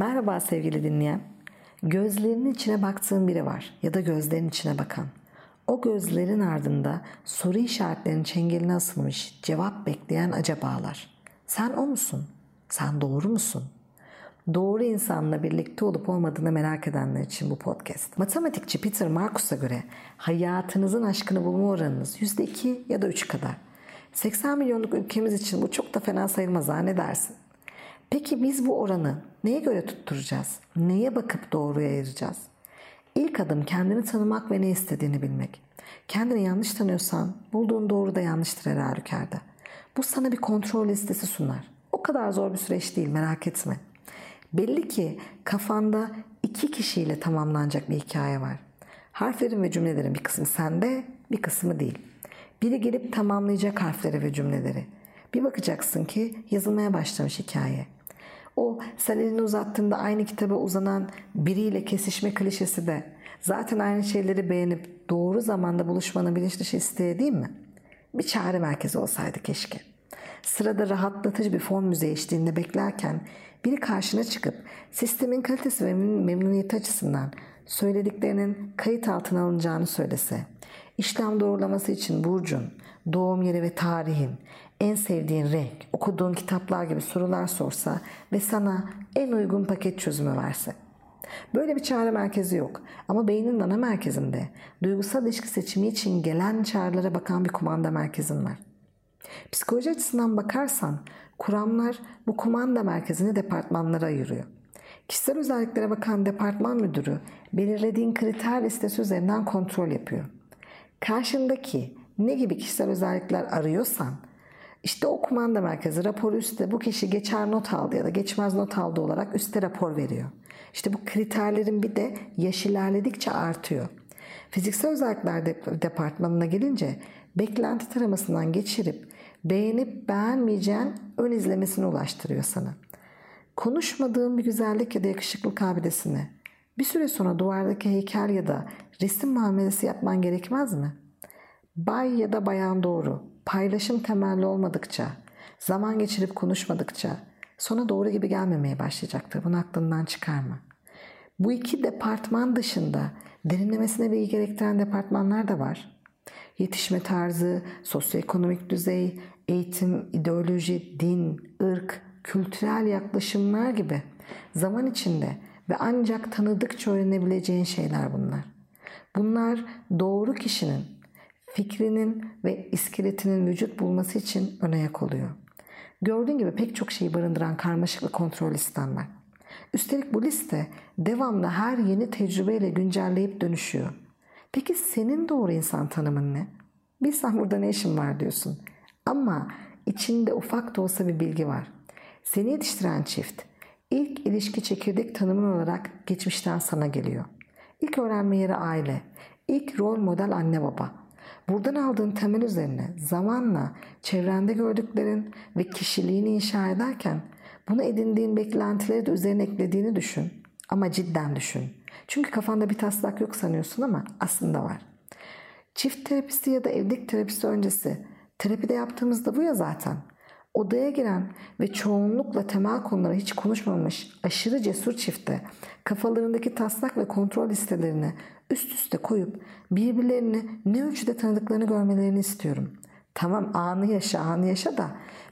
Merhaba sevgili dinleyen. Gözlerinin içine baktığın biri var ya da gözlerin içine bakan. O gözlerin ardında soru işaretlerinin çengeline asılmış cevap bekleyen acabalar. Sen o musun? Sen doğru musun? Doğru insanla birlikte olup olmadığını merak edenler için bu podcast. Matematikçi Peter Marcus'a göre hayatınızın aşkını bulma oranınız %2 ya da 3 kadar. 80 milyonluk ülkemiz için bu çok da fena sayılmaz ha ne dersin? Peki biz bu oranı neye göre tutturacağız? Neye bakıp doğruya ayıracağız? İlk adım kendini tanımak ve ne istediğini bilmek. Kendini yanlış tanıyorsan bulduğun doğru da yanlıştır her halükarda. Bu sana bir kontrol listesi sunar. O kadar zor bir süreç değil merak etme. Belli ki kafanda iki kişiyle tamamlanacak bir hikaye var. Harflerin ve cümlelerin bir kısmı sende, bir kısmı değil. Biri gelip tamamlayacak harfleri ve cümleleri. Bir bakacaksın ki yazılmaya başlamış hikaye. O sen elini uzattığında aynı kitaba uzanan biriyle kesişme klişesi de zaten aynı şeyleri beğenip doğru zamanda buluşmanın bilinç dışı isteği değil mi? Bir çağrı merkezi olsaydı keşke. Sırada rahatlatıcı bir fon müziği eşliğinde beklerken biri karşına çıkıp sistemin kalitesi ve memnuniyeti açısından söylediklerinin kayıt altına alınacağını söylese, işlem doğrulaması için burcun, doğum yeri ve tarihin, en sevdiğin renk, okuduğun kitaplar gibi sorular sorsa ve sana en uygun paket çözümü verse. Böyle bir çağrı merkezi yok ama beynin ana merkezinde duygusal ilişki seçimi için gelen çağrılara bakan bir kumanda merkezin var. Psikoloji açısından bakarsan kuramlar bu kumanda merkezini departmanlara ayırıyor. Kişisel özelliklere bakan departman müdürü belirlediğin kriter listesi üzerinden kontrol yapıyor. Karşındaki ne gibi kişisel özellikler arıyorsan işte o kumanda merkezi rapor üstte bu kişi geçer not aldı ya da geçmez not aldı olarak üstte rapor veriyor. İşte bu kriterlerin bir de yaş ilerledikçe artıyor. Fiziksel özellikler departmanına gelince beklenti taramasından geçirip beğenip beğenmeyeceğin ön izlemesine ulaştırıyor sana. Konuşmadığın bir güzellik ya da yakışıklık abidesine bir süre sonra duvardaki heykel ya da resim muamelesi yapman gerekmez mi? Bay ya da bayan doğru, paylaşım temelli olmadıkça, zaman geçirip konuşmadıkça sona doğru gibi gelmemeye başlayacaktır. Bunu aklından çıkarma. Bu iki departman dışında derinlemesine bilgi gerektiren departmanlar da var. Yetişme tarzı, sosyoekonomik düzey, eğitim, ideoloji, din, ırk, kültürel yaklaşımlar gibi zaman içinde ve ancak tanıdıkça öğrenebileceğin şeyler bunlar. Bunlar doğru kişinin fikrinin ve iskeletinin vücut bulması için ön ayak oluyor. Gördüğün gibi pek çok şeyi barındıran karmaşık bir kontrol listem var. Üstelik bu liste devamlı her yeni tecrübeyle güncelleyip dönüşüyor. Peki senin doğru insan tanımın ne? Bilsem burada ne işin var diyorsun. Ama içinde ufak da olsa bir bilgi var. Seni yetiştiren çift ilk ilişki çekirdek tanımın olarak geçmişten sana geliyor. İlk öğrenme yeri aile, ilk rol model anne baba. Buradan aldığın temel üzerine zamanla çevrende gördüklerin ve kişiliğini inşa ederken bunu edindiğin beklentileri de üzerine eklediğini düşün. Ama cidden düşün. Çünkü kafanda bir taslak yok sanıyorsun ama aslında var. Çift terapisi ya da evlilik terapisi öncesi terapide yaptığımızda bu ya zaten. Odaya giren ve çoğunlukla temel konuları hiç konuşmamış aşırı cesur çifte kafalarındaki taslak ve kontrol listelerini üst üste koyup birbirlerini ne ölçüde tanıdıklarını görmelerini istiyorum. Tamam anı yaşa anı yaşa da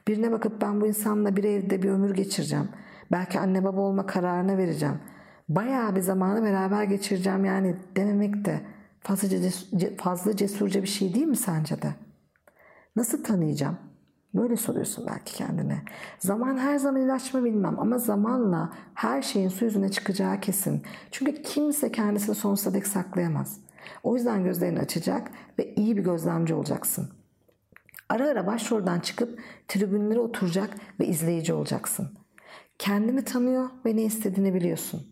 birine bakıp ben bu insanla bir evde bir ömür geçireceğim. Belki anne baba olma kararını vereceğim. Bayağı bir zamanı beraber geçireceğim yani dememek de fazla, fazla cesurca bir şey değil mi sence de? Nasıl tanıyacağım? Böyle soruyorsun belki kendine. Zaman her zaman ilaç mı bilmem ama zamanla her şeyin su yüzüne çıkacağı kesin. Çünkü kimse kendisini sonsuza dek saklayamaz. O yüzden gözlerini açacak ve iyi bir gözlemci olacaksın. Ara ara başrolden çıkıp tribünlere oturacak ve izleyici olacaksın. Kendini tanıyor ve ne istediğini biliyorsun.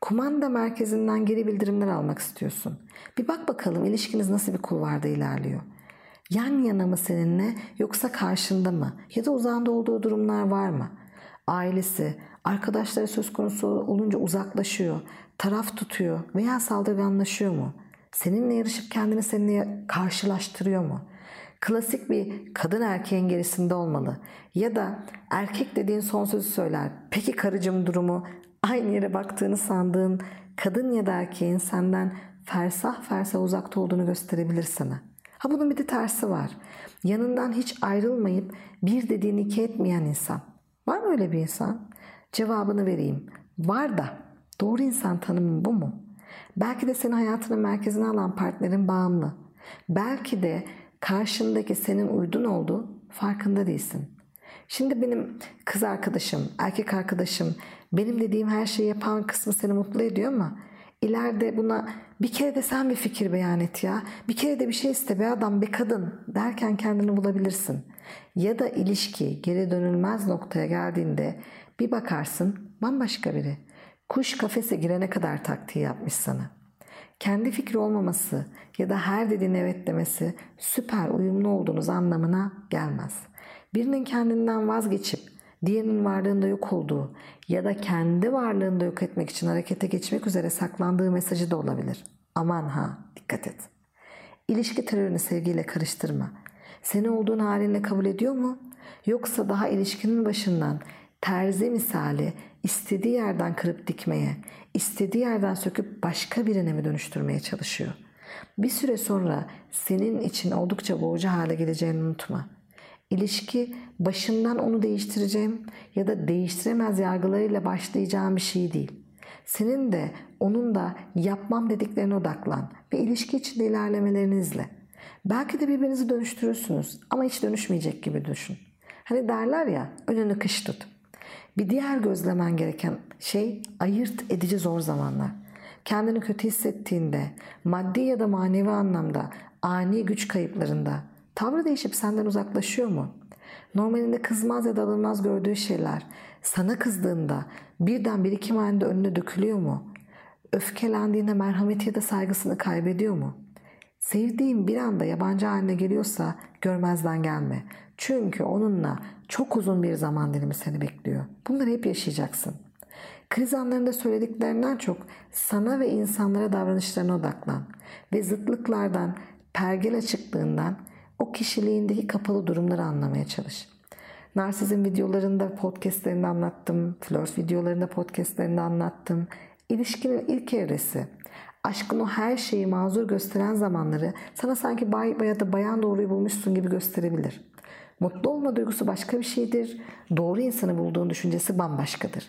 Kumanda merkezinden geri bildirimler almak istiyorsun. Bir bak bakalım ilişkiniz nasıl bir kulvarda ilerliyor. Yan yana mı seninle yoksa karşında mı? Ya da uzağında olduğu durumlar var mı? Ailesi, arkadaşları söz konusu olunca uzaklaşıyor, taraf tutuyor veya saldırganlaşıyor mu? Seninle yarışıp kendini seninle karşılaştırıyor mu? Klasik bir kadın erkeğin gerisinde olmalı. Ya da erkek dediğin son sözü söyler. Peki karıcığım durumu aynı yere baktığını sandığın kadın ya da erkeğin senden fersah fersah uzakta olduğunu gösterebilir sana. Ha bunun bir de tersi var. Yanından hiç ayrılmayıp bir dediğini iki etmeyen insan. Var mı öyle bir insan? Cevabını vereyim. Var da doğru insan tanımı bu mu? Belki de seni hayatının merkezine alan partnerin bağımlı. Belki de karşındaki senin uydun olduğu farkında değilsin. Şimdi benim kız arkadaşım, erkek arkadaşım, benim dediğim her şeyi yapan kısmı seni mutlu ediyor ama ileride buna bir kere de sen bir fikir beyan et ya. Bir kere de bir şey iste be adam be kadın derken kendini bulabilirsin. Ya da ilişki geri dönülmez noktaya geldiğinde bir bakarsın bambaşka biri. Kuş kafese girene kadar taktiği yapmış sana. Kendi fikri olmaması ya da her dediğin evet demesi süper uyumlu olduğunuz anlamına gelmez. Birinin kendinden vazgeçip diğerinin varlığında yok olduğu ya da kendi varlığında yok etmek için harekete geçmek üzere saklandığı mesajı da olabilir. Aman ha dikkat et. İlişki terörünü sevgiyle karıştırma. Seni olduğun halinle kabul ediyor mu? Yoksa daha ilişkinin başından terzi misali istediği yerden kırıp dikmeye, istediği yerden söküp başka birine mi dönüştürmeye çalışıyor? Bir süre sonra senin için oldukça boğucu hale geleceğini unutma. İlişki başından onu değiştireceğim ya da değiştiremez yargılarıyla başlayacağım bir şey değil. Senin de onun da yapmam dediklerine odaklan ve ilişki içinde ilerlemelerini izle. Belki de birbirinizi dönüştürürsünüz ama hiç dönüşmeyecek gibi düşün. Hani derler ya önünü kış tut. Bir diğer gözlemen gereken şey ayırt edici zor zamanlar. Kendini kötü hissettiğinde, maddi ya da manevi anlamda ani güç kayıplarında tavrı değişip senden uzaklaşıyor mu? Normalinde kızmaz ya da alınmaz gördüğü şeyler sana kızdığında birden birikim halinde önüne dökülüyor mu? Öfkelendiğinde merhameti ya da saygısını kaybediyor mu? Sevdiğin bir anda yabancı haline geliyorsa görmezden gelme. Çünkü onunla çok uzun bir zaman dilimi seni bekliyor. Bunları hep yaşayacaksın. Kriz anlarında söylediklerinden çok sana ve insanlara davranışlarına odaklan ve zıtlıklardan, pergel açıklığından o kişiliğindeki kapalı durumları anlamaya çalış. Narsizm videolarında, podcastlerinde anlattım. Flört videolarında, podcastlerinde anlattım. İlişkinin ilk evresi. Aşkın o her şeyi mazur gösteren zamanları sana sanki bay ya da bayan doğruyu bulmuşsun gibi gösterebilir. Mutlu olma duygusu başka bir şeydir. Doğru insanı bulduğun düşüncesi bambaşkadır.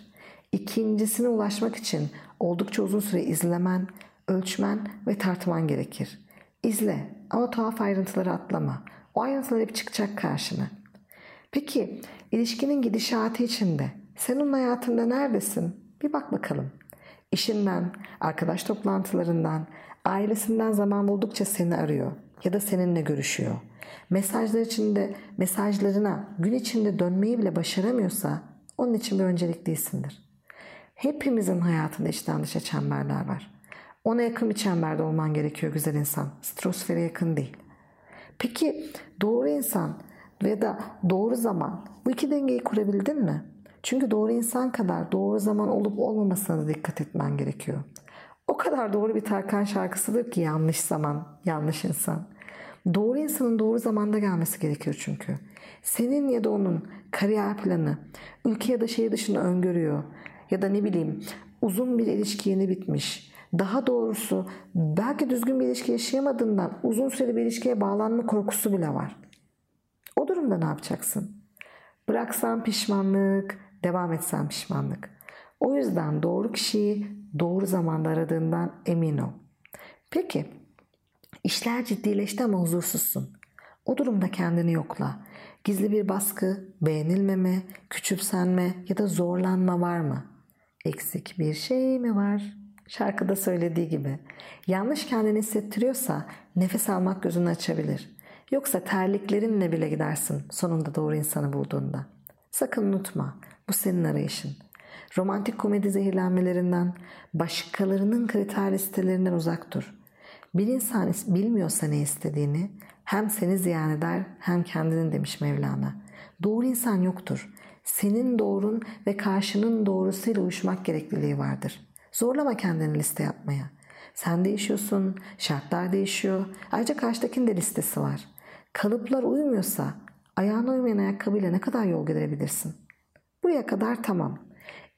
İkincisine ulaşmak için oldukça uzun süre izlemen, ölçmen ve tartman gerekir. İzle ama tuhaf ayrıntıları atlama. O ayrıntılar hep çıkacak karşına. Peki ilişkinin gidişatı içinde sen onun hayatında neredesin? Bir bak bakalım. İşinden, arkadaş toplantılarından, ailesinden zaman buldukça seni arıyor ya da seninle görüşüyor. Mesajlar içinde mesajlarına gün içinde dönmeyi bile başaramıyorsa onun için bir öncelik değilsindir. Hepimizin hayatında içten dışa çemberler var. Ona yakın bir çemberde olman gerekiyor güzel insan. Strosfere yakın değil. Peki doğru insan ve da doğru zaman bu iki dengeyi kurabildin mi? Çünkü doğru insan kadar doğru zaman olup olmamasına da dikkat etmen gerekiyor. O kadar doğru bir Tarkan şarkısıdır ki yanlış zaman, yanlış insan. Doğru insanın doğru zamanda gelmesi gerekiyor çünkü. Senin ya da onun kariyer planı, ülke ya da şehir dışını öngörüyor. Ya da ne bileyim uzun bir ilişki yeni bitmiş. Daha doğrusu belki düzgün bir ilişki yaşayamadığından uzun süreli bir ilişkiye bağlanma korkusu bile var. O durumda ne yapacaksın? Bıraksan pişmanlık, devam etsen pişmanlık. O yüzden doğru kişiyi doğru zamanda aradığından emin ol. Peki, işler ciddileşti ama huzursuzsun. O durumda kendini yokla. Gizli bir baskı, beğenilmeme, küçümsenme ya da zorlanma var mı? Eksik bir şey mi var? Şarkıda söylediği gibi. Yanlış kendini hissettiriyorsa nefes almak gözünü açabilir. Yoksa terliklerinle bile gidersin sonunda doğru insanı bulduğunda. Sakın unutma bu senin arayışın. Romantik komedi zehirlenmelerinden, başkalarının kriter listelerinden uzak dur. Bir insan bilmiyorsa ne istediğini hem seni ziyan eder hem kendini demiş Mevlana. Doğru insan yoktur. Senin doğrun ve karşının doğrusuyla uyuşmak gerekliliği vardır. Zorlama kendini liste yapmaya. Sen değişiyorsun, şartlar değişiyor. Ayrıca karşıdakinin de listesi var. Kalıplar uymuyorsa ayağına uymayan ayakkabıyla ne kadar yol gidebilirsin? Buraya kadar tamam.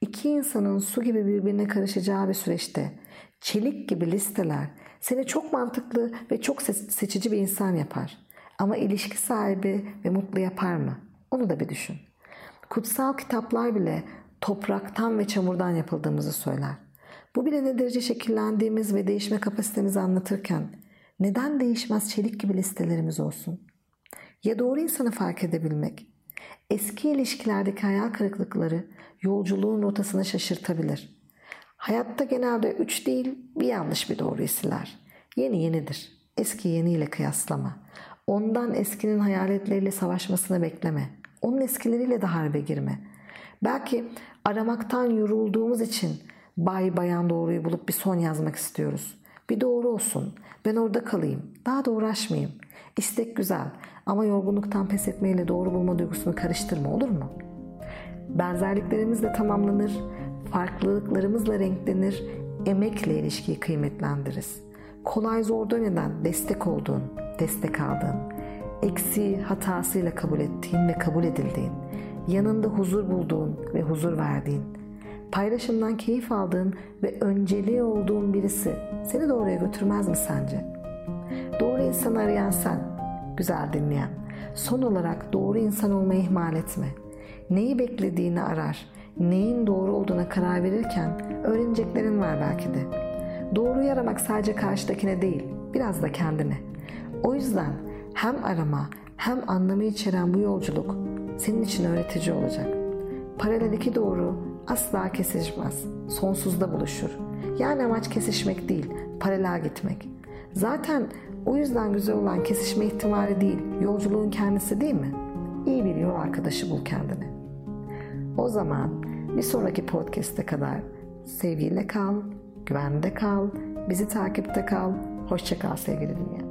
İki insanın su gibi birbirine karışacağı bir süreçte çelik gibi listeler seni çok mantıklı ve çok seçici bir insan yapar. Ama ilişki sahibi ve mutlu yapar mı? Onu da bir düşün. Kutsal kitaplar bile topraktan ve çamurdan yapıldığımızı söyler. Bu bile ne derece şekillendiğimiz ve değişme kapasitemizi anlatırken neden değişmez çelik gibi listelerimiz olsun? Ya doğru insanı fark edebilmek, eski ilişkilerdeki hayal kırıklıkları yolculuğun rotasını şaşırtabilir. Hayatta genelde üç değil bir yanlış bir doğru siler. Yeni yenidir. Eski yeniyle kıyaslama. Ondan eskinin hayaletleriyle savaşmasını bekleme. Onun eskileriyle de harbe girme. Belki aramaktan yorulduğumuz için bay bayan doğruyu bulup bir son yazmak istiyoruz. Bir doğru olsun. Ben orada kalayım. Daha da uğraşmayayım. İstek güzel ama yorgunluktan pes etmeyle doğru bulma duygusunu karıştırma olur mu? Benzerliklerimizle tamamlanır, farklılıklarımızla renklenir, emekle ilişkiyi kıymetlendiririz. Kolay zor döneden destek olduğun, destek aldığın, eksi hatasıyla kabul ettiğin ve kabul edildiğin, yanında huzur bulduğun ve huzur verdiğin, paylaşımdan keyif aldığın ve önceliği olduğun birisi seni doğruya götürmez mi sence? Doğru insanı arayan sen, güzel dinleyen. Son olarak doğru insan olmayı ihmal etme. Neyi beklediğini arar, neyin doğru olduğuna karar verirken öğreneceklerin var belki de. Doğruyu aramak sadece karşıdakine değil, biraz da kendine. O yüzden hem arama hem anlamı içeren bu yolculuk senin için öğretici olacak. Paralel iki doğru asla kesişmez. Sonsuzda buluşur. Yani amaç kesişmek değil, paralel gitmek. Zaten o yüzden güzel olan kesişme ihtimali değil, yolculuğun kendisi değil mi? İyi bir yol arkadaşı bul kendine. O zaman bir sonraki podcast'e kadar sevgiyle kal, güvende kal, bizi takipte kal. Hoşçakal sevgili dünya.